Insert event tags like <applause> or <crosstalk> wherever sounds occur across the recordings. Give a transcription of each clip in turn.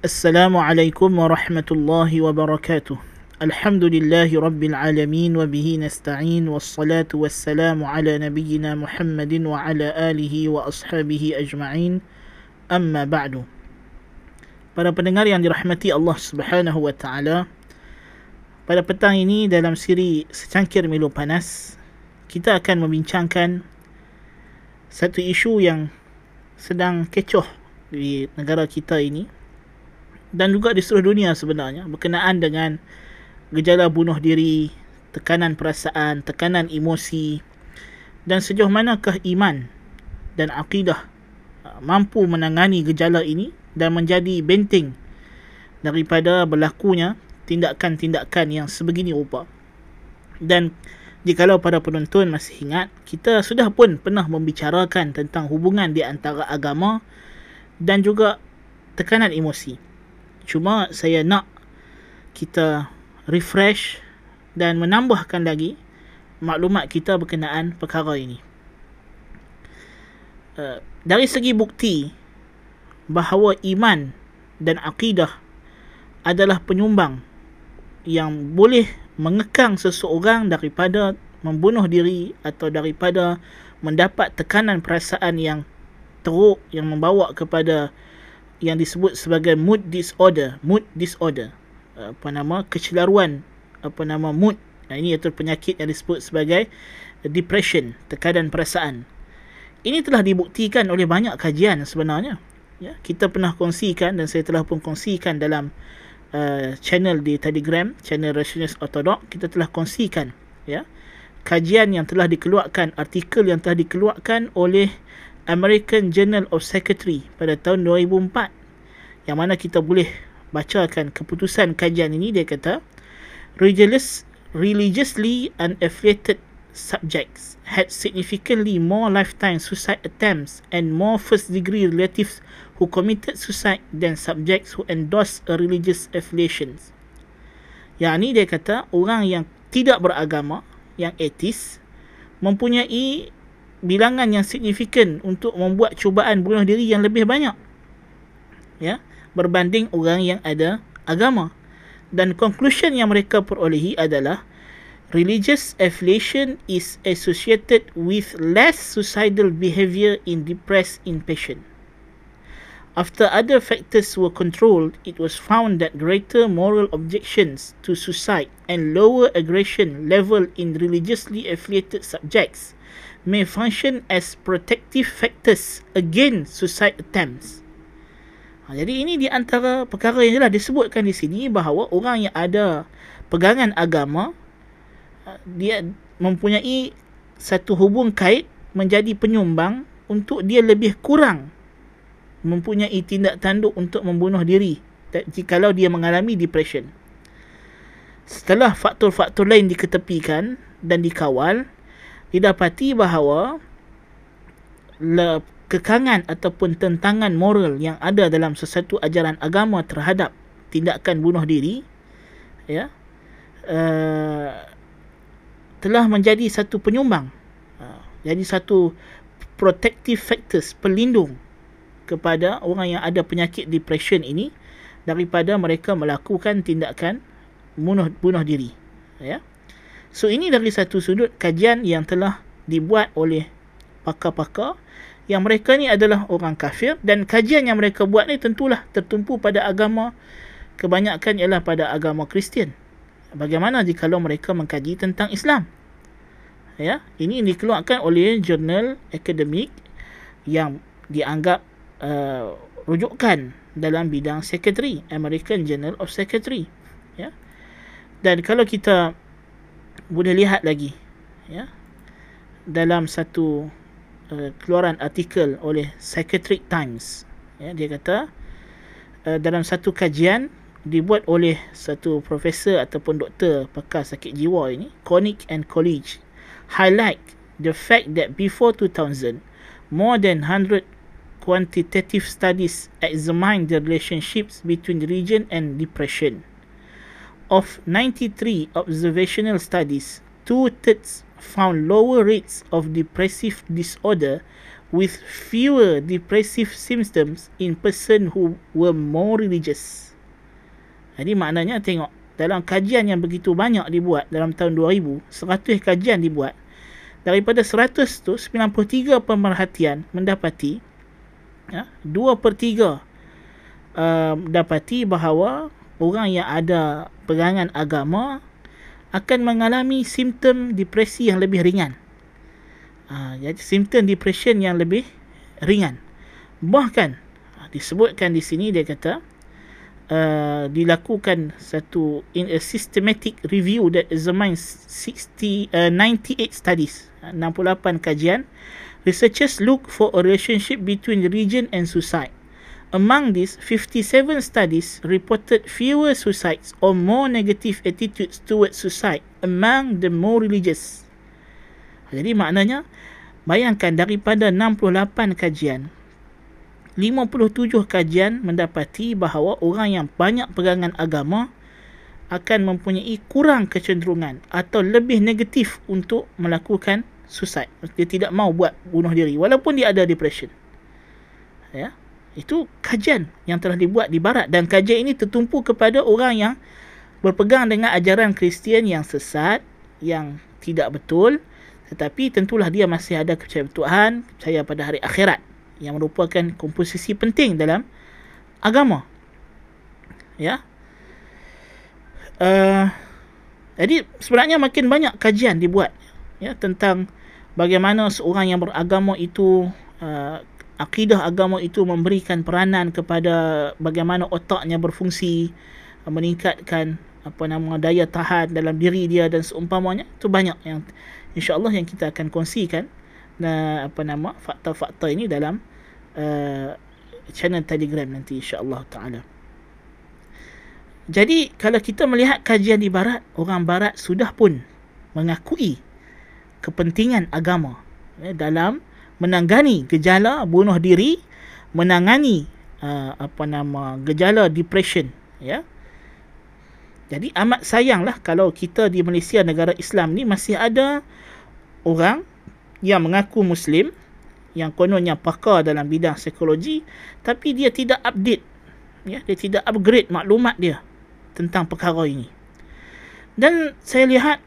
Assalamualaikum warahmatullahi wabarakatuh Alhamdulillahi rabbil alamin Wabihi nasta'in Wassalatu wassalamu ala nabiyina muhammadin Wa ala alihi wa ashabihi ajma'in. Amma ba'du. Para pendengar yang dirahmati Allah subhanahu wa ta'ala Pada petang ini dalam siri Secangkir Milu Panas Kita akan membincangkan Satu isu yang Sedang kecoh di negara kita ini dan juga di seluruh dunia sebenarnya berkenaan dengan gejala bunuh diri, tekanan perasaan, tekanan emosi dan sejauh manakah iman dan akidah uh, mampu menangani gejala ini dan menjadi benteng daripada berlakunya tindakan-tindakan yang sebegini rupa. Dan jikalau para penonton masih ingat, kita sudah pun pernah membicarakan tentang hubungan di antara agama dan juga tekanan emosi. Cuma saya nak kita refresh dan menambahkan lagi maklumat kita berkenaan perkara ini. Uh, dari segi bukti bahawa iman dan akidah adalah penyumbang yang boleh mengekang seseorang daripada membunuh diri atau daripada mendapat tekanan perasaan yang teruk yang membawa kepada yang disebut sebagai mood disorder, mood disorder. Apa nama? kecelaruan apa nama mood. Nah, ini iaitu penyakit yang disebut sebagai depression, tekanan perasaan. Ini telah dibuktikan oleh banyak kajian sebenarnya ya kita pernah kongsikan dan saya telah pun kongsikan dalam uh, channel di Telegram channel Rationalist Orthodox kita telah kongsikan ya kajian yang telah dikeluarkan artikel yang telah dikeluarkan oleh American Journal of Psychiatry pada tahun 2004 yang mana kita boleh bacakan keputusan kajian ini dia kata religious religiously unaffiliated subjects had significantly more lifetime suicide attempts and more first degree relatives who committed suicide than subjects who endorsed a religious affiliation. Yang ini dia kata orang yang tidak beragama, yang etis, mempunyai bilangan yang signifikan untuk membuat cubaan bunuh diri yang lebih banyak. Ya, berbanding orang yang ada agama. Dan conclusion yang mereka perolehi adalah religious affiliation is associated with less suicidal behavior in depressed inpatient. After other factors were controlled, it was found that greater moral objections to suicide and lower aggression level in religiously affiliated subjects may function as protective factors against suicide attempts. Ha, jadi ini di antara perkara yang telah disebutkan di sini bahawa orang yang ada pegangan agama dia mempunyai satu hubung kait menjadi penyumbang untuk dia lebih kurang mempunyai tindak tanduk untuk membunuh diri jikalau dia mengalami depression. Setelah faktor-faktor lain diketepikan dan dikawal, didapati bahawa kekangan ataupun tentangan moral yang ada dalam sesuatu ajaran agama terhadap tindakan bunuh diri ya uh, telah menjadi satu penyumbang ha, jadi satu protective factors pelindung kepada orang yang ada penyakit depression ini daripada mereka melakukan tindakan bunuh bunuh diri ya so ini dari satu sudut kajian yang telah dibuat oleh pakar-pakar yang mereka ni adalah orang kafir dan kajian yang mereka buat ni tentulah tertumpu pada agama. Kebanyakan ialah pada agama Kristian. Bagaimana jika mereka mengkaji tentang Islam? Ya ini dikeluarkan oleh jurnal akademik yang dianggap uh, rujukan dalam bidang secretary American Journal of Secretary. Ya. Dan kalau kita boleh lihat lagi ya dalam satu uh, keluaran artikel oleh Psychiatric Times ya dia kata uh, dalam satu kajian dibuat oleh satu profesor ataupun doktor pakar sakit jiwa ini, Koenig and College, highlight the fact that before 2000, more than 100 quantitative studies examined the relationships between religion and depression. Of 93 observational studies, two thirds found lower rates of depressive disorder with fewer depressive symptoms in person who were more religious. Jadi maknanya tengok dalam kajian yang begitu banyak dibuat dalam tahun 2000, 100 kajian dibuat. Daripada 100 tu 93 pemerhatian mendapati ya, 2 per 3 uh, dapati bahawa orang yang ada pegangan agama akan mengalami simptom depresi yang lebih ringan. Uh, jadi simptom depression yang lebih ringan. Bahkan uh, disebutkan di sini dia kata uh, dilakukan satu in a systematic review that examines 60 uh, 98 studies, uh, 68 kajian. Researchers look for a relationship between religion and suicide. Among these, 57 studies reported fewer suicides or more negative attitudes towards suicide among the more religious. Jadi maknanya bayangkan daripada 68 kajian 57 kajian mendapati bahawa orang yang banyak pegangan agama akan mempunyai kurang kecenderungan atau lebih negatif untuk melakukan suicide. Dia tidak mau buat bunuh diri walaupun dia ada depression. Ya. Itu kajian yang telah dibuat di barat dan kajian ini tertumpu kepada orang yang berpegang dengan ajaran Kristian yang sesat, yang tidak betul tetapi tentulah dia masih ada kepercayaan Tuhan, percaya pada hari akhirat yang merupakan komposisi penting dalam agama. Ya. Uh, jadi sebenarnya makin banyak kajian dibuat ya tentang bagaimana seorang yang beragama itu uh, akidah agama itu memberikan peranan kepada bagaimana otaknya berfungsi uh, meningkatkan apa nama daya tahan dalam diri dia dan seumpamanya itu banyak yang insyaallah yang kita akan kongsikan dan apa nama fakta-fakta ini dalam uh, channel Telegram nanti insyaallah taala. Jadi kalau kita melihat kajian di barat, orang barat sudah pun mengakui kepentingan agama ya, dalam menangani gejala bunuh diri, menangani uh, apa nama gejala depression ya. Jadi amat sayanglah kalau kita di Malaysia negara Islam ni masih ada orang yang mengaku Muslim yang kononnya pakar dalam bidang psikologi tapi dia tidak update ya dia tidak upgrade maklumat dia tentang perkara ini dan saya lihat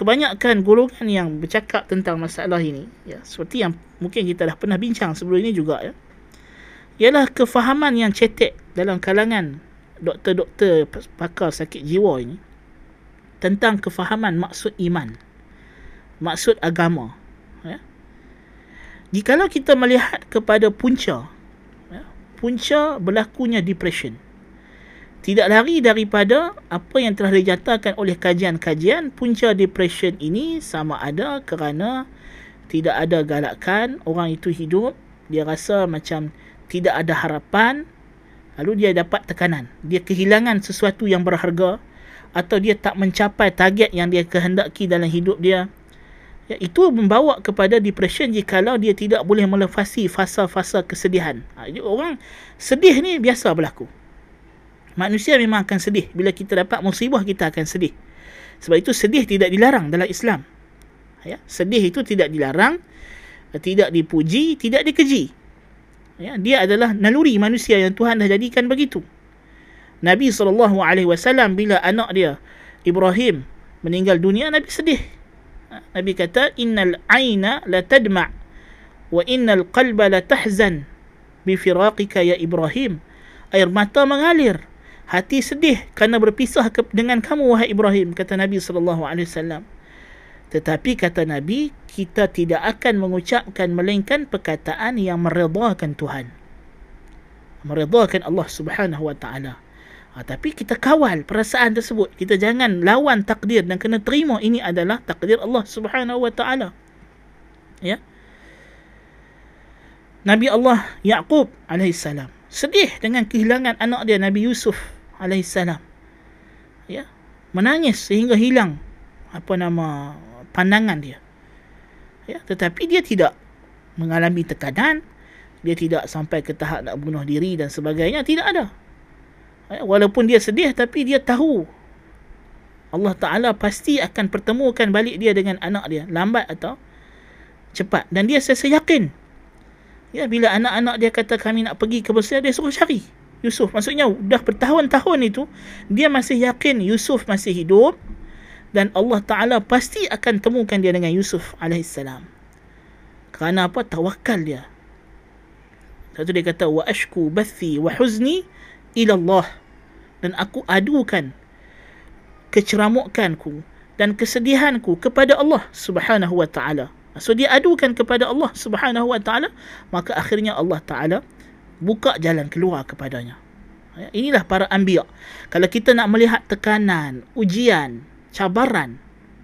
kebanyakan golongan yang bercakap tentang masalah ini ya seperti yang mungkin kita dah pernah bincang sebelum ini juga ya ialah kefahaman yang cetek dalam kalangan doktor-doktor pakar sakit jiwa ini tentang kefahaman maksud iman maksud agama. Ya. Jikalau kita melihat kepada punca, ya, punca berlakunya depression, tidak lari daripada apa yang telah dijatakan oleh kajian-kajian, punca depression ini sama ada kerana tidak ada galakan, orang itu hidup, dia rasa macam tidak ada harapan, lalu dia dapat tekanan. Dia kehilangan sesuatu yang berharga, atau dia tak mencapai target yang dia kehendaki dalam hidup dia, Ya, itu membawa kepada depression jikalau dia tidak boleh melefasi fasa-fasa kesedihan. Ha, orang sedih ni biasa berlaku. Manusia memang akan sedih. Bila kita dapat musibah, kita akan sedih. Sebab itu sedih tidak dilarang dalam Islam. Ya, sedih itu tidak dilarang, tidak dipuji, tidak dikeji. Ya, dia adalah naluri manusia yang Tuhan dah jadikan begitu. Nabi SAW bila anak dia Ibrahim meninggal dunia, Nabi sedih. Nabi kata innal aina la tadma wa innal qalba la tahzan bi firaqika ya Ibrahim air mata mengalir hati sedih kerana berpisah ke, dengan kamu wahai Ibrahim kata Nabi sallallahu alaihi wasallam tetapi kata Nabi kita tidak akan mengucapkan melainkan perkataan yang meredakan Tuhan meredakan Allah Subhanahu wa taala Ha, tapi kita kawal perasaan tersebut. Kita jangan lawan takdir dan kena terima ini adalah takdir Allah Subhanahu Wa Taala. Ya. Nabi Allah Yaqub alaihissalam sedih dengan kehilangan anak dia Nabi Yusuf alaihissalam. Ya. Menangis sehingga hilang apa nama pandangan dia. Ya, tetapi dia tidak mengalami tekanan, dia tidak sampai ke tahap nak bunuh diri dan sebagainya, tidak ada. Eh, walaupun dia sedih tapi dia tahu Allah Ta'ala pasti akan pertemukan balik dia dengan anak dia lambat atau cepat dan dia saya yakin Ya, bila anak-anak dia kata kami nak pergi ke Mesir, dia suruh cari Yusuf. Maksudnya dah bertahun-tahun itu dia masih yakin Yusuf masih hidup dan Allah Taala pasti akan temukan dia dengan Yusuf alaihissalam. Kerana apa? Tawakal dia. Satu dia kata wa ashku bathi wa huzni ila Allah dan aku adukan keceramukanku dan kesedihanku kepada Allah Subhanahu wa taala. So dia adukan kepada Allah Subhanahu wa taala, maka akhirnya Allah taala buka jalan keluar kepadanya. Ya, inilah para anbiya. Kalau kita nak melihat tekanan, ujian, cabaran,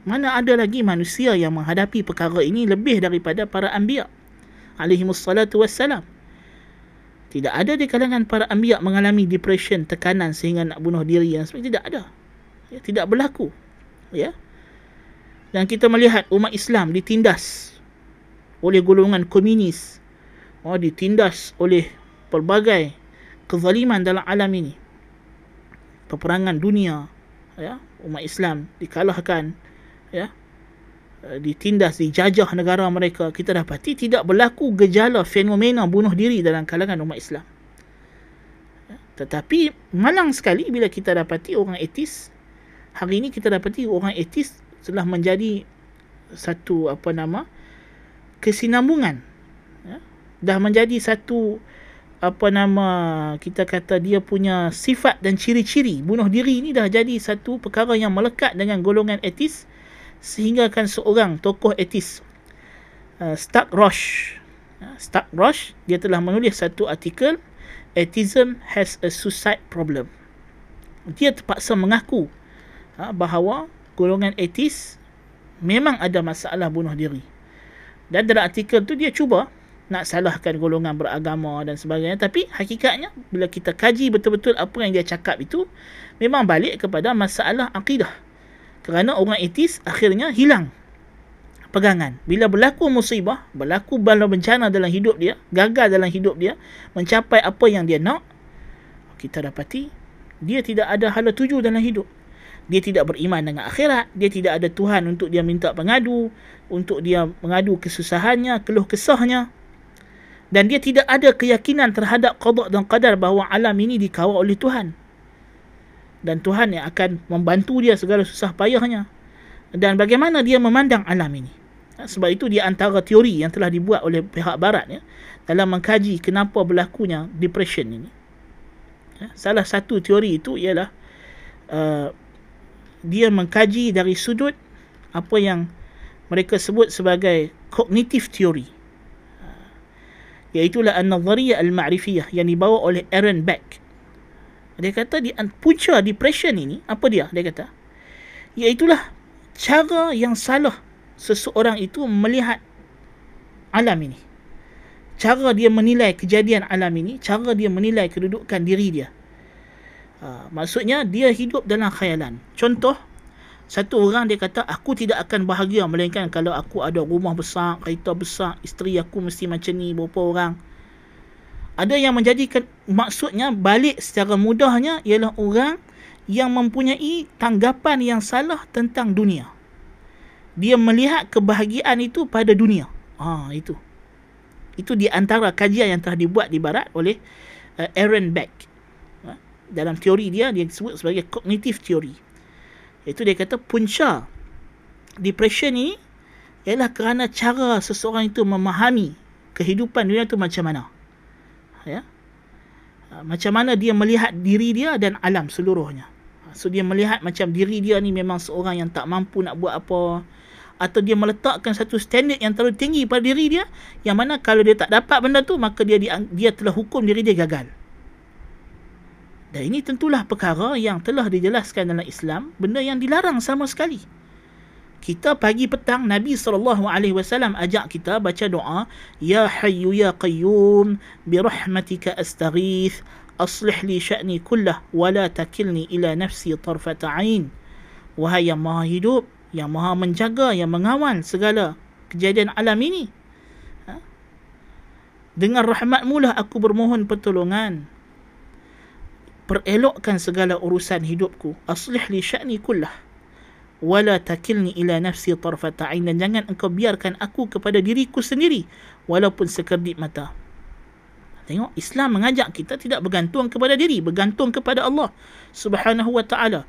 mana ada lagi manusia yang menghadapi perkara ini lebih daripada para anbiya alaihi wassalatu wassalam. Tidak ada di kalangan para anbiya mengalami depression, tekanan sehingga nak bunuh diri yang sebagainya tidak ada. Ya, tidak berlaku. Ya dan kita melihat umat Islam ditindas oleh golongan komunis oh, ditindas oleh pelbagai kezaliman dalam alam ini peperangan dunia ya umat Islam dikalahkan ya eh, ditindas dijajah negara mereka kita dapati tidak berlaku gejala fenomena bunuh diri dalam kalangan umat Islam tetapi malang sekali bila kita dapati orang etis hari ini kita dapati orang etis telah menjadi satu apa nama kesinambungan ya? dah menjadi satu apa nama kita kata dia punya sifat dan ciri-ciri bunuh diri ini dah jadi satu perkara yang melekat dengan golongan etis sehingga kan seorang tokoh etis uh, Stark Roche uh, Stark Roche dia telah menulis satu artikel Atheism has a suicide problem dia terpaksa mengaku uh, bahawa golongan etis memang ada masalah bunuh diri. Dan dalam artikel tu dia cuba nak salahkan golongan beragama dan sebagainya. Tapi hakikatnya bila kita kaji betul-betul apa yang dia cakap itu memang balik kepada masalah akidah. Kerana orang etis akhirnya hilang pegangan. Bila berlaku musibah, berlaku bala bencana dalam hidup dia, gagal dalam hidup dia, mencapai apa yang dia nak, kita dapati dia tidak ada hala tuju dalam hidup dia tidak beriman dengan akhirat, dia tidak ada Tuhan untuk dia minta pengadu, untuk dia mengadu kesusahannya, keluh kesahnya. Dan dia tidak ada keyakinan terhadap qada dan qadar bahawa alam ini dikawal oleh Tuhan. Dan Tuhan yang akan membantu dia segala susah payahnya. Dan bagaimana dia memandang alam ini. Sebab itu dia antara teori yang telah dibuat oleh pihak barat ya, dalam mengkaji kenapa berlakunya depression ini. Ya, salah satu teori itu ialah uh, dia mengkaji dari sudut apa yang mereka sebut sebagai cognitive theory iaitulah an-nazariyah al-ma'rifiyah yang dibawa oleh Aaron Beck. Dia kata di punca depression ini apa dia? Dia kata iaitulah cara yang salah seseorang itu melihat alam ini. Cara dia menilai kejadian alam ini cara dia menilai kedudukan diri dia. Ha, maksudnya dia hidup dalam khayalan. Contoh, satu orang dia kata, aku tidak akan bahagia melainkan kalau aku ada rumah besar, kereta besar, isteri aku mesti macam ni, berapa orang. Ada yang menjadikan, maksudnya balik secara mudahnya ialah orang yang mempunyai tanggapan yang salah tentang dunia. Dia melihat kebahagiaan itu pada dunia. Ha, itu. Itu di antara kajian yang telah dibuat di barat oleh uh, Aaron Beck dalam teori dia dia disebut sebagai cognitive theory iaitu dia kata punca depression ni ialah kerana cara seseorang itu memahami kehidupan dunia itu macam mana. Ya? Macam mana dia melihat diri dia dan alam seluruhnya. So dia melihat macam diri dia ni memang seorang yang tak mampu nak buat apa atau dia meletakkan satu standard yang terlalu tinggi pada diri dia yang mana kalau dia tak dapat benda tu maka dia dia telah hukum diri dia gagal dan ini tentulah perkara yang telah dijelaskan dalam Islam, benda yang dilarang sama sekali. Kita pagi petang Nabi SAW ajak kita baca doa, Ya Hayyu Ya Qayyum, birahmatika astaghith, aslih li sya'ni kullah, wa la takilni ila nafsi tarfata ain. Wahai yang maha hidup, yang maha menjaga, yang mengawal segala kejadian alam ini. Ha? Dengan rahmatmu lah aku bermohon pertolongan perelokkan segala urusan hidupku. Aslih li sya'ni kullah. Wala takilni ila nafsi tarfata ain. Dan jangan engkau biarkan aku kepada diriku sendiri walaupun sekedip mata. Tengok Islam mengajak kita tidak bergantung kepada diri, bergantung kepada Allah Subhanahu wa taala.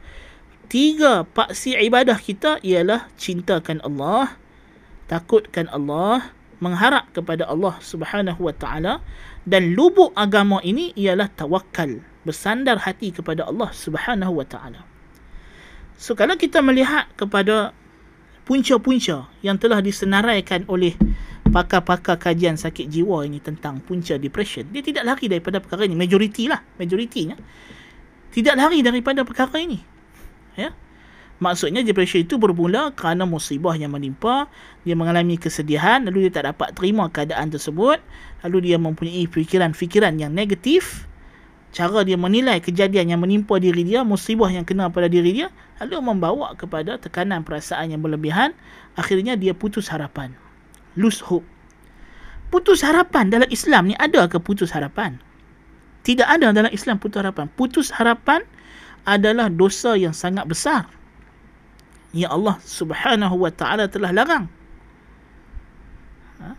Tiga paksi ibadah kita ialah cintakan Allah, takutkan Allah, mengharap kepada Allah Subhanahu wa taala. Dan lubuk agama ini ialah tawakal, bersandar hati kepada Allah Subhanahu wa taala. So kalau kita melihat kepada punca-punca yang telah disenaraikan oleh pakar-pakar kajian sakit jiwa ini tentang punca depression dia tidak lari daripada perkara ini. Majoriti lah majoritinya. Tidak lari daripada perkara ini. Ya? Maksudnya depression itu bermula kerana musibah yang menimpa dia mengalami kesedihan lalu dia tak dapat terima keadaan tersebut lalu dia mempunyai fikiran-fikiran yang negatif cara dia menilai kejadian yang menimpa diri dia musibah yang kena pada diri dia lalu membawa kepada tekanan perasaan yang berlebihan akhirnya dia putus harapan lose hope. Putus harapan dalam Islam ni ada ke putus harapan? Tidak ada dalam Islam putus harapan. Putus harapan adalah dosa yang sangat besar. Ya Allah subhanahu wa ta'ala telah larang. Ha?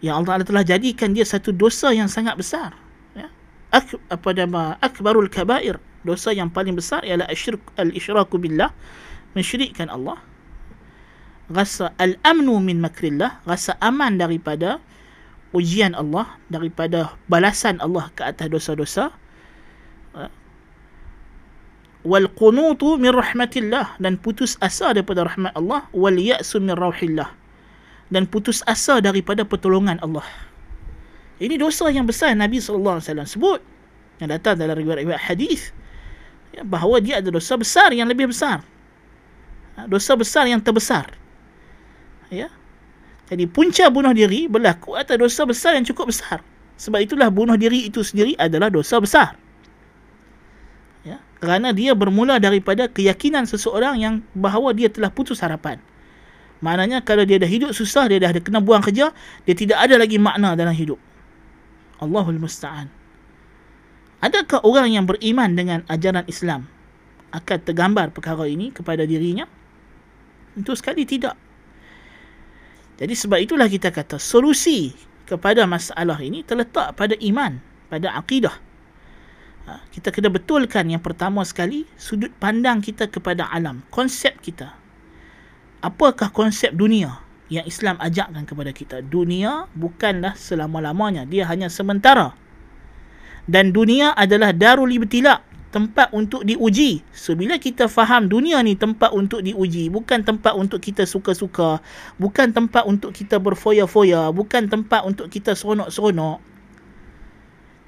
Ya Allah telah jadikan dia satu dosa yang sangat besar. Ak, apa nama? Akbarul kabair. Dosa yang paling besar ialah al-isyraku billah. Mensyirikkan Allah rasa al-amnu min makrillah, rasa aman daripada ujian Allah, daripada balasan Allah ke atas dosa-dosa. Wal qunutu min rahmatillah dan putus asa daripada rahmat Allah wal ya'su min rauhillah dan putus asa daripada pertolongan Allah. Ini dosa yang besar Nabi sallallahu alaihi wasallam sebut. Yang datang dalam riwayat-riwayat hadis. Ya, bahawa dia ada dosa besar yang lebih besar. Ha, dosa besar yang terbesar. Ya. Jadi punca bunuh diri berlaku atas dosa besar yang cukup besar. Sebab itulah bunuh diri itu sendiri adalah dosa besar. Ya. Kerana dia bermula daripada keyakinan seseorang yang bahawa dia telah putus harapan. Maknanya kalau dia dah hidup susah dia dah kena buang kerja dia tidak ada lagi makna dalam hidup Allahul musta'an adakah orang yang beriman dengan ajaran Islam akan tergambar perkara ini kepada dirinya Tentu sekali tidak. Jadi sebab itulah kita kata solusi kepada masalah ini terletak pada iman, pada akidah. Ha, kita kena betulkan yang pertama sekali sudut pandang kita kepada alam, konsep kita. Apakah konsep dunia yang Islam ajarkan kepada kita? Dunia bukanlah selama-lamanya, dia hanya sementara. Dan dunia adalah darul ibtilak, tempat untuk diuji. So bila kita faham dunia ni tempat untuk diuji, bukan tempat untuk kita suka-suka, bukan tempat untuk kita berfoya-foya, bukan tempat untuk kita seronok-seronok.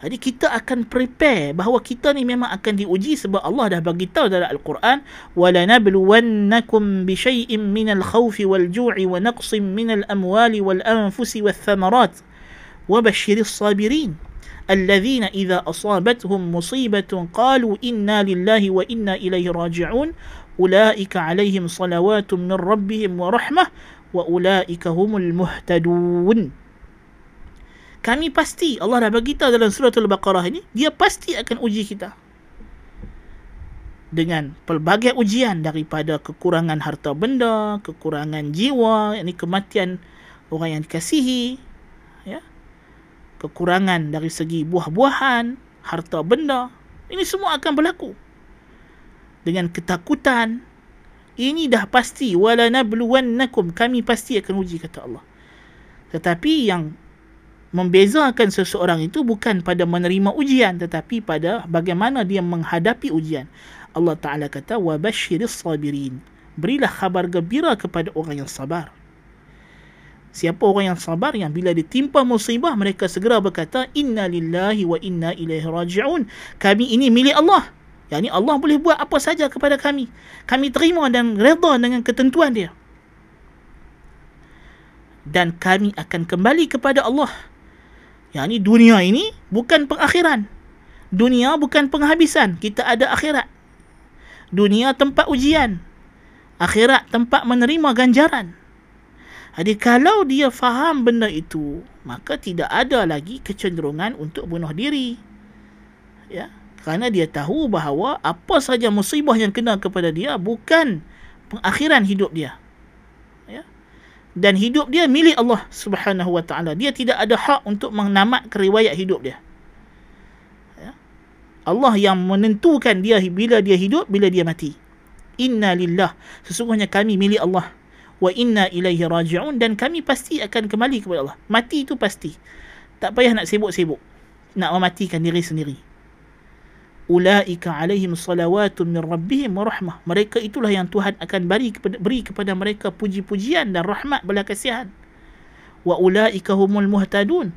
Jadi kita akan prepare bahawa kita ni memang akan diuji sebab Allah dah bagi tahu dalam Al-Quran wala nabluwannakum bi syai'in minal khawfi wal ju'i wa naqsin minal amwali wal anfusi wath thamarat wa basyiris sabirin. الذين إذا أصابتهم مصيبة قالوا إنا لله وإنا إليه راجعون أولئك عليهم صلوات من ربهم ورحمة وأولئك هم المهتدون kami pasti Allah dah bagi tahu dalam surah Al-Baqarah ini dia pasti akan uji kita dengan pelbagai ujian daripada kekurangan harta benda, kekurangan jiwa, yakni kematian orang yang dikasihi, ya kekurangan dari segi buah-buahan, harta benda. Ini semua akan berlaku. Dengan ketakutan, ini dah pasti wala nabluwannakum kami pasti akan uji kata Allah. Tetapi yang membezakan seseorang itu bukan pada menerima ujian tetapi pada bagaimana dia menghadapi ujian. Allah Taala kata wa basyiris sabirin. Berilah khabar gembira kepada orang yang sabar. Siapa orang yang sabar yang bila ditimpa musibah mereka segera berkata inna lillahi wa inna ilaihi raji'un. Kami ini milik Allah. Yang ini Allah boleh buat apa saja kepada kami. Kami terima dan redha dengan ketentuan dia. Dan kami akan kembali kepada Allah. Yang ini dunia ini bukan pengakhiran. Dunia bukan penghabisan. Kita ada akhirat. Dunia tempat ujian. Akhirat tempat menerima ganjaran. Jadi kalau dia faham benda itu, maka tidak ada lagi kecenderungan untuk bunuh diri. Ya, kerana dia tahu bahawa apa saja musibah yang kena kepada dia bukan pengakhiran hidup dia. Dan hidup dia milik Allah Subhanahu wa taala. Dia tidak ada hak untuk menamatkan riwayat hidup dia. Ya. Allah yang menentukan dia bila dia hidup, bila dia mati. Inna lillah. Sesungguhnya kami milik Allah. Wa inna ilaihi raji'un dan kami pasti akan kembali kepada Allah. Mati itu pasti. Tak payah nak sibuk-sibuk. Nak mematikan diri sendiri ulaika alaihim salawatun min rabbihim wa rahmah. Mereka itulah yang Tuhan akan beri kepada beri kepada mereka puji-pujian dan rahmat belas kasihan. Wa ulaika humul muhtadun.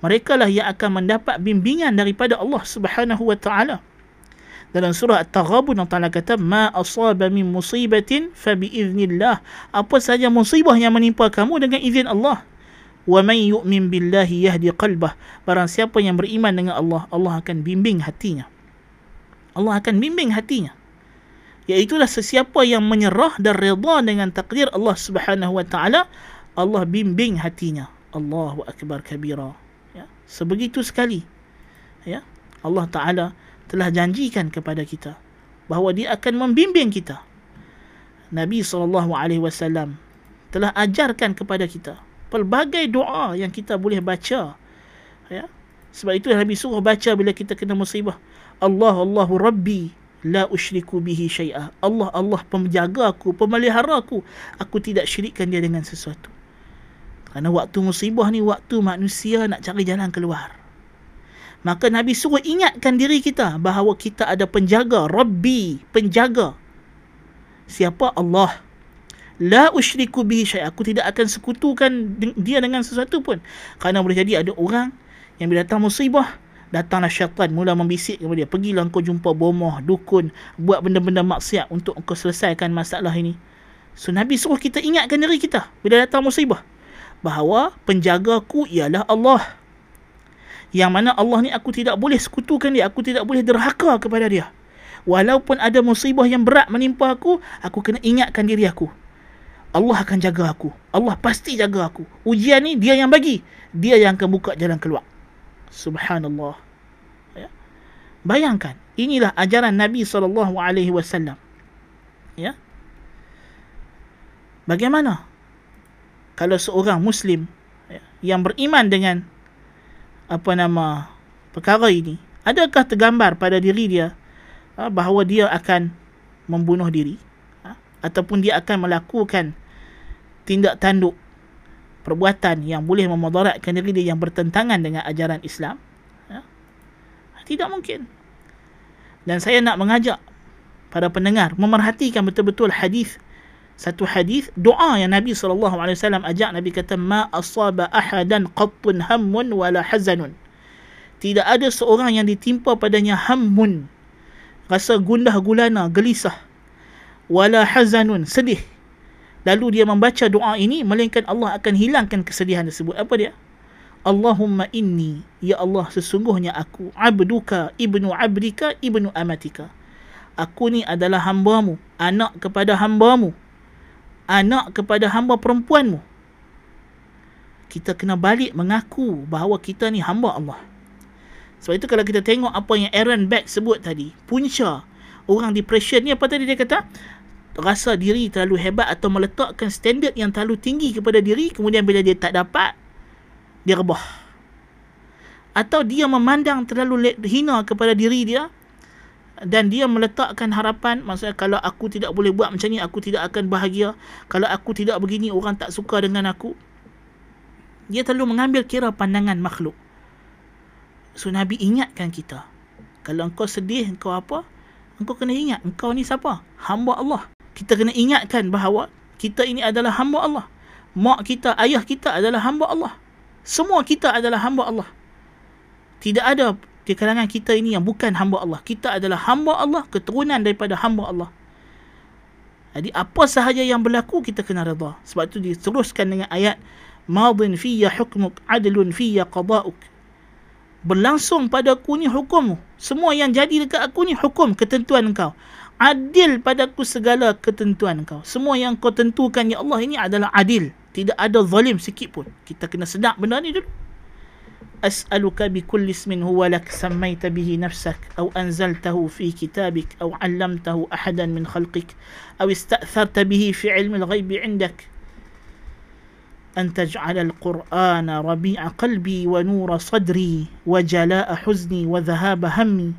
Mereka lah yang akan mendapat bimbingan daripada Allah Subhanahu wa taala. Dalam surah At-Taghabun Allah Ta'ala kata ma asaba min musibatin fa bi iznillah. Apa saja musibah yang menimpa kamu dengan izin Allah. Wa man yu'min billahi yahdi qalbah. Barang siapa yang beriman dengan Allah Allah akan bimbing hatinya Allah akan bimbing hatinya. Iaitulah sesiapa yang menyerah dan redha dengan takdir Allah Subhanahu wa taala, Allah bimbing hatinya. Allahu akbar kabira. Ya, sebegitu sekali. Ya. Allah taala telah janjikan kepada kita bahawa dia akan membimbing kita. Nabi sallallahu alaihi wasallam telah ajarkan kepada kita pelbagai doa yang kita boleh baca. Ya. Sebab itu Nabi suruh baca bila kita kena musibah. Allah Allahu Rabbi la usyriku bihi syai'a. Allah Allah penjaga aku, pemelihara aku. Aku tidak syirikkan dia dengan sesuatu. Kerana waktu musibah ni waktu manusia nak cari jalan keluar. Maka Nabi suruh ingatkan diri kita bahawa kita ada penjaga, Rabbi, penjaga. Siapa Allah? La usyriku bihi syai'a. Aku tidak akan sekutukan dia dengan sesuatu pun. Kerana boleh jadi ada orang yang bila datang musibah, datanglah syaitan mula membisik kepada dia. Pergilah kau jumpa bomoh dukun buat benda-benda maksiat untuk kau selesaikan masalah ini. So Nabi suruh kita ingatkan diri kita bila datang musibah bahawa penjagaku ialah Allah. Yang mana Allah ni aku tidak boleh sekutukan dia aku tidak boleh derhaka kepada dia. Walaupun ada musibah yang berat menimpa aku aku kena ingatkan diri aku. Allah akan jaga aku. Allah pasti jaga aku. Ujian ni dia yang bagi. Dia yang akan buka jalan keluar Subhanallah. Ya. Bayangkan, inilah ajaran Nabi sallallahu alaihi wasallam. Ya. Bagaimana kalau seorang muslim ya, yang beriman dengan apa nama perkara ini, adakah tergambar pada diri dia ha, bahawa dia akan membunuh diri ha, ataupun dia akan melakukan tindak tanduk perbuatan yang boleh memudaratkan diri dia yang bertentangan dengan ajaran Islam ya? tidak mungkin. Dan saya nak mengajak para pendengar memerhatikan betul-betul hadis satu hadis doa yang Nabi sallallahu alaihi wasallam ajak. Nabi kata ma asaba ahadan qattun hammun wala hazanun. Tidak ada seorang yang ditimpa padanya hammun rasa gundah gulana gelisah wala hazanun sedih lalu dia membaca doa ini melainkan Allah akan hilangkan kesedihan tersebut. Apa dia? Allahumma inni ya Allah sesungguhnya aku abduka ibnu abdika ibnu amatika. Aku ni adalah hambamu anak kepada hambamu anak kepada hamba perempuanmu. Kita kena balik mengaku bahawa kita ni hamba Allah. Sebab itu kalau kita tengok apa yang Aaron Beck sebut tadi punca orang depression ni apa tadi dia kata rasa diri terlalu hebat atau meletakkan standard yang terlalu tinggi kepada diri kemudian bila dia tak dapat dia rebah atau dia memandang terlalu hina kepada diri dia dan dia meletakkan harapan maksudnya kalau aku tidak boleh buat macam ni aku tidak akan bahagia. Kalau aku tidak begini orang tak suka dengan aku. Dia terlalu mengambil kira pandangan makhluk. So Nabi ingatkan kita kalau engkau sedih engkau apa? Engkau kena ingat engkau ni siapa? Hamba Allah kita kena ingatkan bahawa kita ini adalah hamba Allah. Mak kita, ayah kita adalah hamba Allah. Semua kita adalah hamba Allah. Tidak ada di kalangan kita ini yang bukan hamba Allah. Kita adalah hamba Allah, keturunan daripada hamba Allah. Jadi apa sahaja yang berlaku kita kena redha. Sebab itu diteruskan dengan ayat madin fiyya hukmuk adlun fiyya qada'uk. Berlangsung pada aku ni hukummu. Semua yang jadi dekat aku ni hukum ketentuan kau adil padaku segala ketentuan kau. Semua yang kau tentukan ya Allah ini adalah adil. Tidak ada zalim sikit pun. Kita kena sedap benda ni dulu. As'aluka bi kulli ismin huwa lak sammaita bihi nafsak aw anzaltahu fi kitabik aw 'allamtahu ahadan min khalqik aw ista'tharta bihi fi 'ilmi al-ghaib 'indak أن تجعل القرآن ربيع قلبي ونور صدري وجلاء حزني وذهاب همي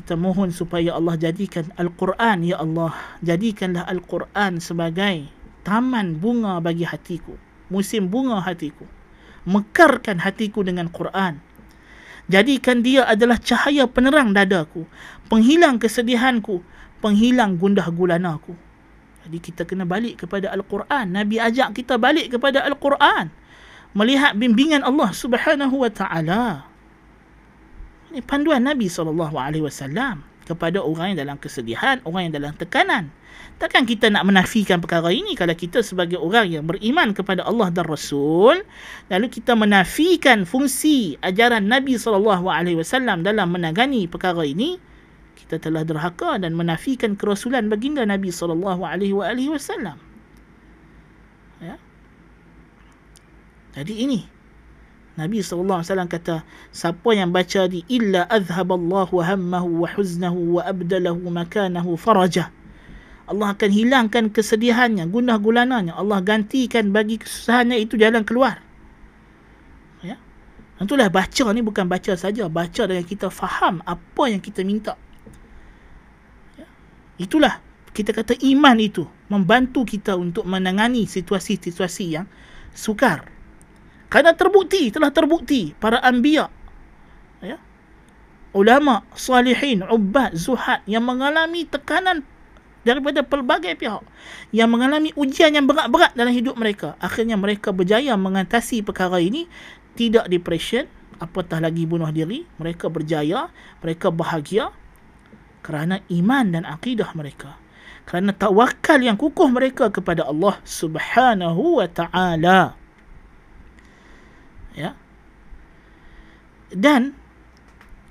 kita mohon supaya Allah jadikan Al-Quran ya Allah jadikanlah Al-Quran sebagai taman bunga bagi hatiku musim bunga hatiku. Mekarkan hatiku dengan Quran. Jadikan dia adalah cahaya penerang dadaku penghilang kesedihanku penghilang gundah gulanaku. Jadi kita kena balik kepada Al-Quran. Nabi ajak kita balik kepada Al-Quran. Melihat bimbingan Allah Subhanahu wa taala ini panduan Nabi SAW kepada orang yang dalam kesedihan, orang yang dalam tekanan. Takkan kita nak menafikan perkara ini kalau kita sebagai orang yang beriman kepada Allah dan Rasul, lalu kita menafikan fungsi ajaran Nabi SAW dalam menangani perkara ini, kita telah derhaka dan menafikan kerasulan baginda Nabi SAW. Ya. Jadi ini Nabi SAW kata, siapa yang baca di illa azhaballahu hammahu wa huznahu wa abdalahu makanahu farajah. Allah akan hilangkan kesedihannya, gundah gulananya. Allah gantikan bagi kesusahannya itu jalan keluar. Ya. Itulah baca ni bukan baca saja. Baca dengan kita faham apa yang kita minta. Ya. Itulah kita kata iman itu membantu kita untuk menangani situasi-situasi yang sukar. Kerana terbukti, telah terbukti para anbiya ya, ulama, salihin, ubbad, zuhad yang mengalami tekanan daripada pelbagai pihak yang mengalami ujian yang berat-berat dalam hidup mereka. Akhirnya mereka berjaya mengatasi perkara ini tidak depression apatah lagi bunuh diri. Mereka berjaya mereka bahagia kerana iman dan akidah mereka kerana tawakal yang kukuh mereka kepada Allah Subhanahu wa taala ya. Dan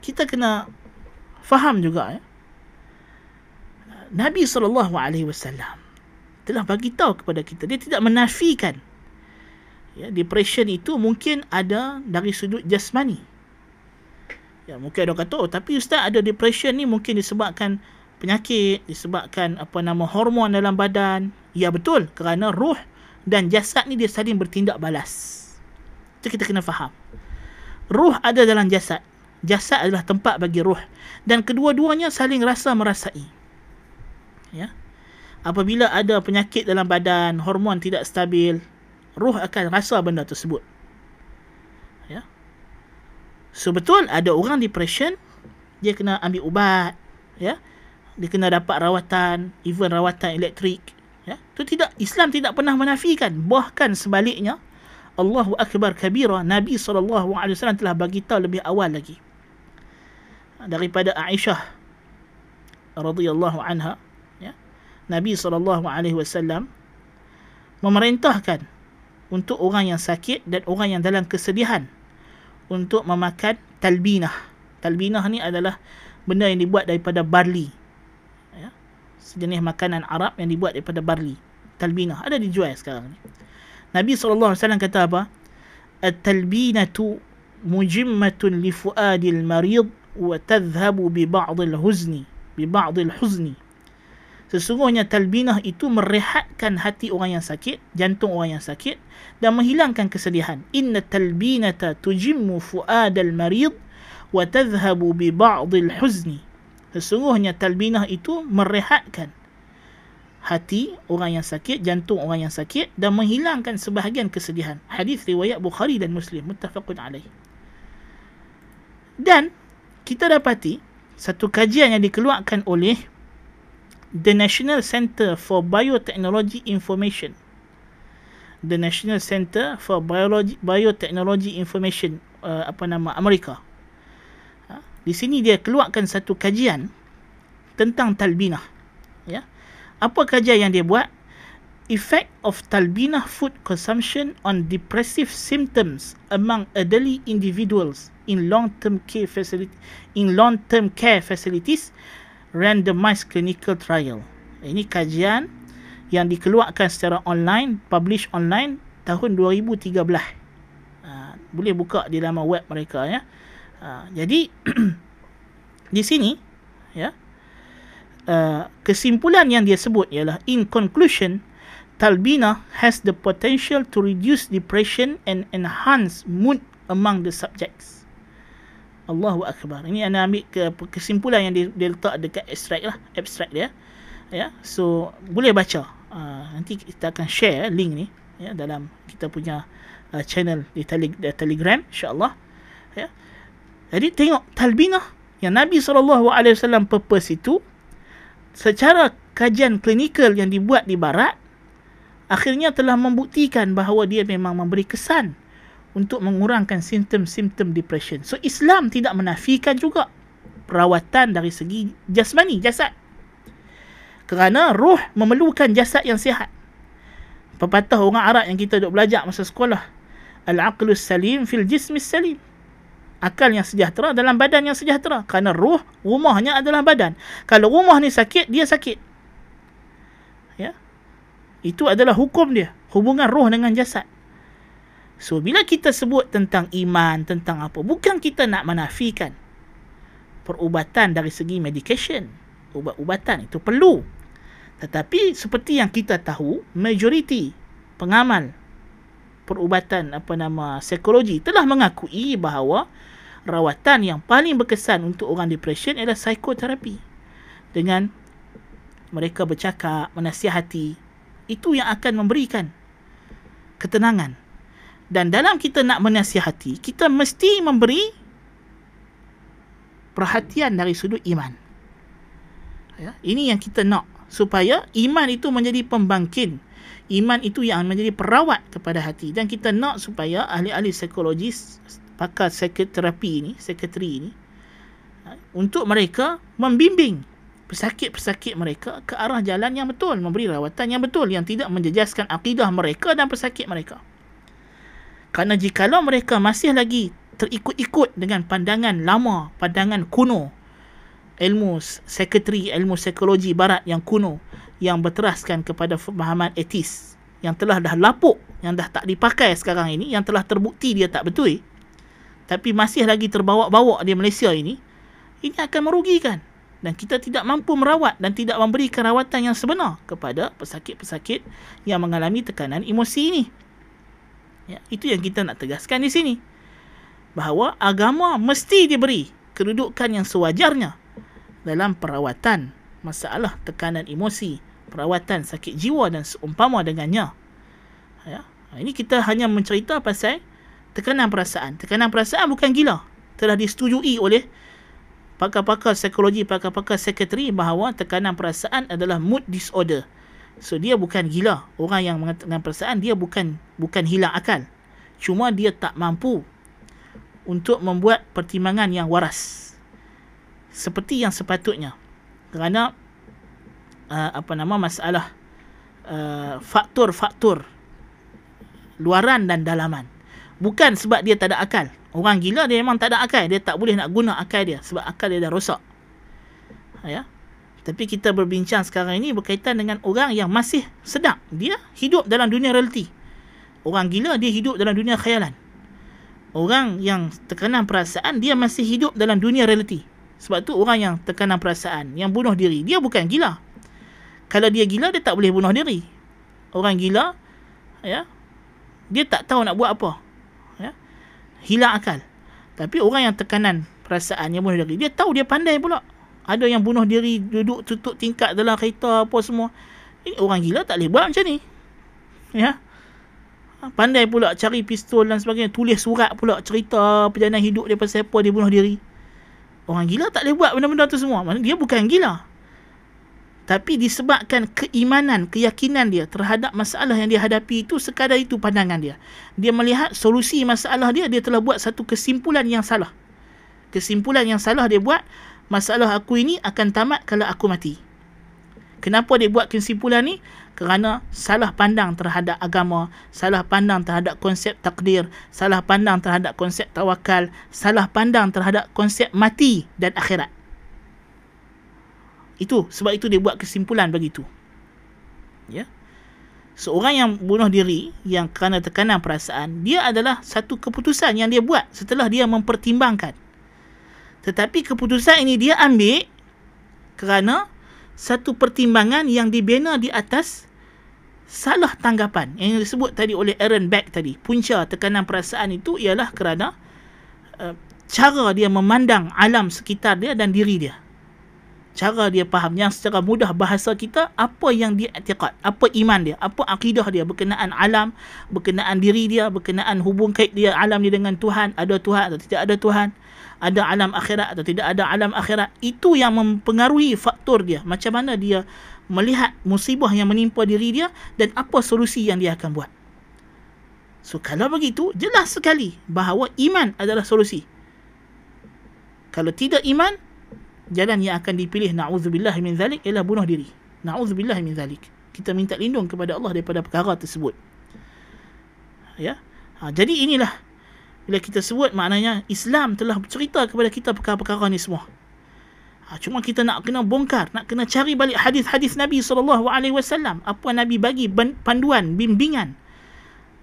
kita kena faham juga ya. Nabi sallallahu alaihi wasallam telah bagi tahu kepada kita dia tidak menafikan ya depression itu mungkin ada dari sudut jasmani. Ya mungkin ada kata oh tapi ustaz ada depression ni mungkin disebabkan penyakit disebabkan apa nama hormon dalam badan. Ya betul kerana roh dan jasad ni dia saling bertindak balas itu kita kena faham. Ruh ada dalam jasad. Jasad adalah tempat bagi ruh. Dan kedua-duanya saling rasa merasai. Ya. Apabila ada penyakit dalam badan, hormon tidak stabil, ruh akan rasa benda tersebut. Ya. So betul ada orang depression, dia kena ambil ubat, ya. Dia kena dapat rawatan, even rawatan elektrik, ya. Itu tidak Islam tidak pernah menafikan, bahkan sebaliknya Allahu Akbar kabira Nabi SAW telah bagi tahu lebih awal lagi. Daripada Aisyah radhiyallahu anha ya Nabi SAW memerintahkan untuk orang yang sakit dan orang yang dalam kesedihan untuk memakan talbinah. Talbinah ni adalah benda yang dibuat daripada barley ya sejenis makanan Arab yang dibuat daripada barley talbinah ada dijual sekarang ni Nabi SAW kata apa? At-talbinatu mujimmatun li fuadil marid wa tadhhabu bi ba'dil huzni bi ba'dil huzni Sesungguhnya talbinah itu merehatkan hati orang yang sakit, jantung orang yang sakit dan menghilangkan kesedihan. Inna talbinata tujimmu fuadal marid wa tadhhabu bi ba'dil huzni. Sesungguhnya talbinah itu merehatkan hati orang yang sakit, jantung orang yang sakit dan menghilangkan sebahagian kesedihan. Hadis riwayat Bukhari dan Muslim muttafaqun alaih. Dan kita dapati satu kajian yang dikeluarkan oleh The National Center for Biotechnology Information. The National Center for Biology, Biotechnology Information uh, apa nama Amerika. Ha? Di sini dia keluarkan satu kajian tentang talbinah. Ya. Apa kajian yang dia buat? Effect of talbinah food consumption on depressive symptoms among elderly individuals in long-term care facility in long-term care facilities randomized clinical trial. Ini kajian yang dikeluarkan secara online, publish online tahun 2013. Uh, ha, boleh buka di laman web mereka ya. Uh, jadi <clears throat> di sini ya. Uh, kesimpulan yang dia sebut ialah in conclusion talbina has the potential to reduce depression and enhance mood among the subjects. Allahu Akbar. Ini anda ambil ke, kesimpulan yang dia, dia letak dekat abstract lah. Abstract dia. Ya. So, boleh baca. Uh, nanti kita akan share link ni ya, dalam kita punya uh, channel di, tele, di telegram insyaAllah. Ya. Jadi tengok talbinah yang Nabi SAW purpose itu secara kajian klinikal yang dibuat di barat akhirnya telah membuktikan bahawa dia memang memberi kesan untuk mengurangkan simptom-simptom depression. So Islam tidak menafikan juga perawatan dari segi jasmani, jasad. Kerana roh memerlukan jasad yang sihat. Pepatah orang Arab yang kita duk belajar masa sekolah. Al-aqlus salim fil jismis salim. Akal yang sejahtera dalam badan yang sejahtera. Kerana roh, rumahnya adalah badan. Kalau rumah ni sakit, dia sakit. Ya. Itu adalah hukum dia. Hubungan roh dengan jasad. So bila kita sebut tentang iman, tentang apa, bukan kita nak menafikan perubatan dari segi medication. Ubat-ubatan itu perlu. Tetapi seperti yang kita tahu, majoriti pengamal perubatan apa nama psikologi telah mengakui bahawa rawatan yang paling berkesan untuk orang depression adalah psikoterapi. Dengan mereka bercakap, menasihati, itu yang akan memberikan ketenangan dan dalam kita nak menasihati, kita mesti memberi perhatian dari sudut iman. Ya, ini yang kita nak supaya iman itu menjadi pembangkit. Iman itu yang menjadi perawat kepada hati dan kita nak supaya ahli-ahli psikologis pakar psikoterapi ini, sekretari ini untuk mereka membimbing pesakit-pesakit mereka ke arah jalan yang betul, memberi rawatan yang betul yang tidak menjejaskan akidah mereka dan pesakit mereka. Kerana jikalau mereka masih lagi terikut-ikut dengan pandangan lama, pandangan kuno, ilmu sekretari, ilmu psikologi barat yang kuno, yang berteraskan kepada pemahaman etis, yang telah dah lapuk, yang dah tak dipakai sekarang ini, yang telah terbukti dia tak betul, tapi masih lagi terbawa-bawa di Malaysia ini, ini akan merugikan. Dan kita tidak mampu merawat dan tidak memberikan rawatan yang sebenar kepada pesakit-pesakit yang mengalami tekanan emosi ini. Ya, itu yang kita nak tegaskan di sini. Bahawa agama mesti diberi kedudukan yang sewajarnya dalam perawatan masalah tekanan emosi, perawatan sakit jiwa dan seumpama dengannya. Ya, ini kita hanya mencerita pasal tekanan perasaan. Tekanan perasaan bukan gila. Telah disetujui oleh pakar-pakar psikologi, pakar-pakar sekretari bahawa tekanan perasaan adalah mood disorder. So dia bukan gila. Orang yang mengatakan perasaan dia bukan bukan hilang akal. Cuma dia tak mampu untuk membuat pertimbangan yang waras. Seperti yang sepatutnya. Kerana uh, apa nama masalah uh, faktor-faktor luaran dan dalaman. Bukan sebab dia tak ada akal. Orang gila dia memang tak ada akal. Dia tak boleh nak guna akal dia sebab akal dia dah rosak. Ya. Tapi kita berbincang sekarang ini berkaitan dengan orang yang masih sedap. Dia hidup dalam dunia realiti. Orang gila dia hidup dalam dunia khayalan. Orang yang tekanan perasaan dia masih hidup dalam dunia realiti. Sebab tu orang yang tekanan perasaan, yang bunuh diri, dia bukan gila. Kalau dia gila dia tak boleh bunuh diri. Orang gila ya. Dia tak tahu nak buat apa. Ya. Hilang akal. Tapi orang yang tekanan perasaan yang bunuh diri, dia tahu dia pandai pula ada yang bunuh diri duduk tutup tingkat dalam kereta apa semua ini orang gila tak boleh buat macam ni ya pandai pula cari pistol dan sebagainya tulis surat pula cerita perjalanan hidup dia pasal apa dia bunuh diri orang gila tak boleh buat benda-benda tu semua dia bukan gila tapi disebabkan keimanan, keyakinan dia terhadap masalah yang dia hadapi itu sekadar itu pandangan dia. Dia melihat solusi masalah dia, dia telah buat satu kesimpulan yang salah. Kesimpulan yang salah dia buat, masalah aku ini akan tamat kalau aku mati. Kenapa dia buat kesimpulan ni? Kerana salah pandang terhadap agama, salah pandang terhadap konsep takdir, salah pandang terhadap konsep tawakal, salah pandang terhadap konsep mati dan akhirat. Itu sebab itu dia buat kesimpulan begitu. Ya. Seorang yang bunuh diri yang kerana tekanan perasaan, dia adalah satu keputusan yang dia buat setelah dia mempertimbangkan tetapi keputusan ini dia ambil kerana satu pertimbangan yang dibina di atas salah tanggapan yang disebut tadi oleh Aaron Beck tadi punca tekanan perasaan itu ialah kerana uh, cara dia memandang alam sekitar dia dan diri dia cara dia faham yang secara mudah bahasa kita apa yang dia etiqat apa iman dia apa akidah dia berkenaan alam berkenaan diri dia berkenaan hubung kait dia alam dia dengan Tuhan ada Tuhan atau tidak ada Tuhan ada alam akhirat atau tidak ada alam akhirat itu yang mempengaruhi faktor dia macam mana dia melihat musibah yang menimpa diri dia dan apa solusi yang dia akan buat. So kalau begitu jelas sekali bahawa iman adalah solusi. Kalau tidak iman jalan yang akan dipilih na'udzubillah min zalik ialah bunuh diri. Na'udzubillah min zalik. Kita minta lindung kepada Allah daripada perkara tersebut. Ya. Ha, jadi inilah bila kita sebut maknanya Islam telah bercerita kepada kita perkara-perkara ni semua. Ha, cuma kita nak kena bongkar, nak kena cari balik hadis-hadis Nabi SAW. Apa Nabi bagi panduan, bimbingan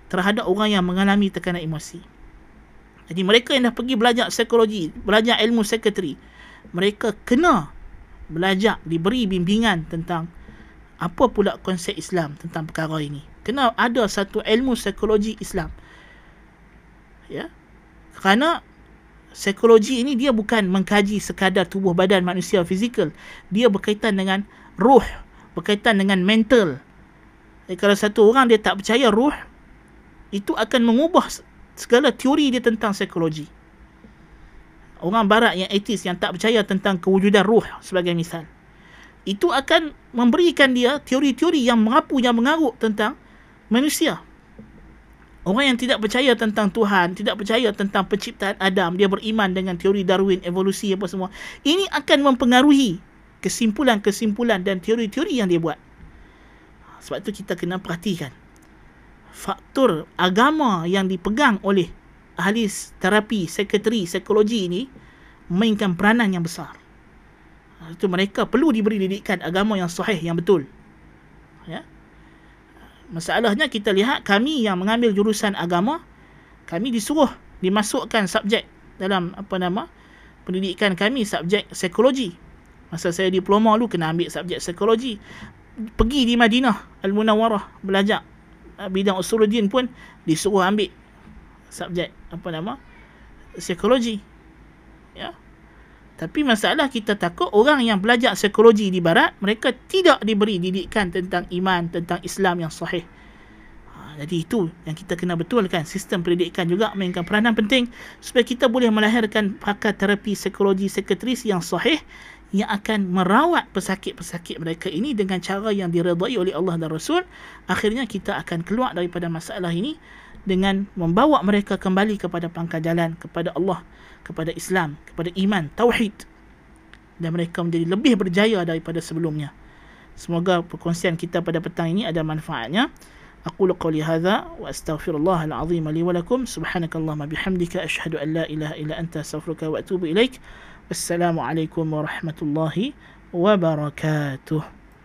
terhadap orang yang mengalami tekanan emosi. Jadi mereka yang dah pergi belajar psikologi, belajar ilmu sekretari, mereka kena belajar, diberi bimbingan tentang apa pula konsep Islam tentang perkara ini. Kena ada satu ilmu psikologi Islam. Ya. Kerana psikologi ini dia bukan mengkaji sekadar tubuh badan manusia fizikal. Dia berkaitan dengan ruh, berkaitan dengan mental. Jadi, kalau satu orang dia tak percaya ruh, itu akan mengubah segala teori dia tentang psikologi. Orang barat yang etis yang tak percaya tentang kewujudan ruh sebagai misal. Itu akan memberikan dia teori-teori yang mengapu, yang mengaruk tentang manusia. Orang yang tidak percaya tentang Tuhan, tidak percaya tentang penciptaan Adam, dia beriman dengan teori Darwin, evolusi apa semua. Ini akan mempengaruhi kesimpulan-kesimpulan dan teori-teori yang dia buat. Sebab itu kita kena perhatikan faktor agama yang dipegang oleh ahli terapi, sekretari, psikologi ini mainkan peranan yang besar. Itu mereka perlu diberi didikan agama yang sahih, yang betul. Ya masalahnya kita lihat kami yang mengambil jurusan agama kami disuruh dimasukkan subjek dalam apa nama pendidikan kami subjek psikologi masa saya diploma dulu kena ambil subjek psikologi pergi di Madinah Al-Munawwarah belajar bidang usuluddin pun disuruh ambil subjek apa nama psikologi ya tapi masalah kita takut orang yang belajar psikologi di barat, mereka tidak diberi didikan tentang iman, tentang Islam yang sahih. Ha, jadi itu yang kita kena betulkan. Sistem pendidikan juga mainkan peranan penting supaya kita boleh melahirkan pakar terapi psikologi sekretris yang sahih yang akan merawat pesakit-pesakit mereka ini dengan cara yang diredai oleh Allah dan Rasul. Akhirnya kita akan keluar daripada masalah ini dengan membawa mereka kembali kepada pangkal jalan kepada Allah kepada Islam kepada iman tauhid. Dan mereka menjadi lebih berjaya daripada sebelumnya. Semoga perkongsian kita pada petang ini ada manfaatnya. Aqulu qawli hadha wa astaghfirullah alazim li wa lakum. Subhanakallahumma bihamdika ashhadu an la ilaha illa anta astaghfiruka wa atubu ilaik. Wassalamu alaikum warahmatullahi wabarakatuh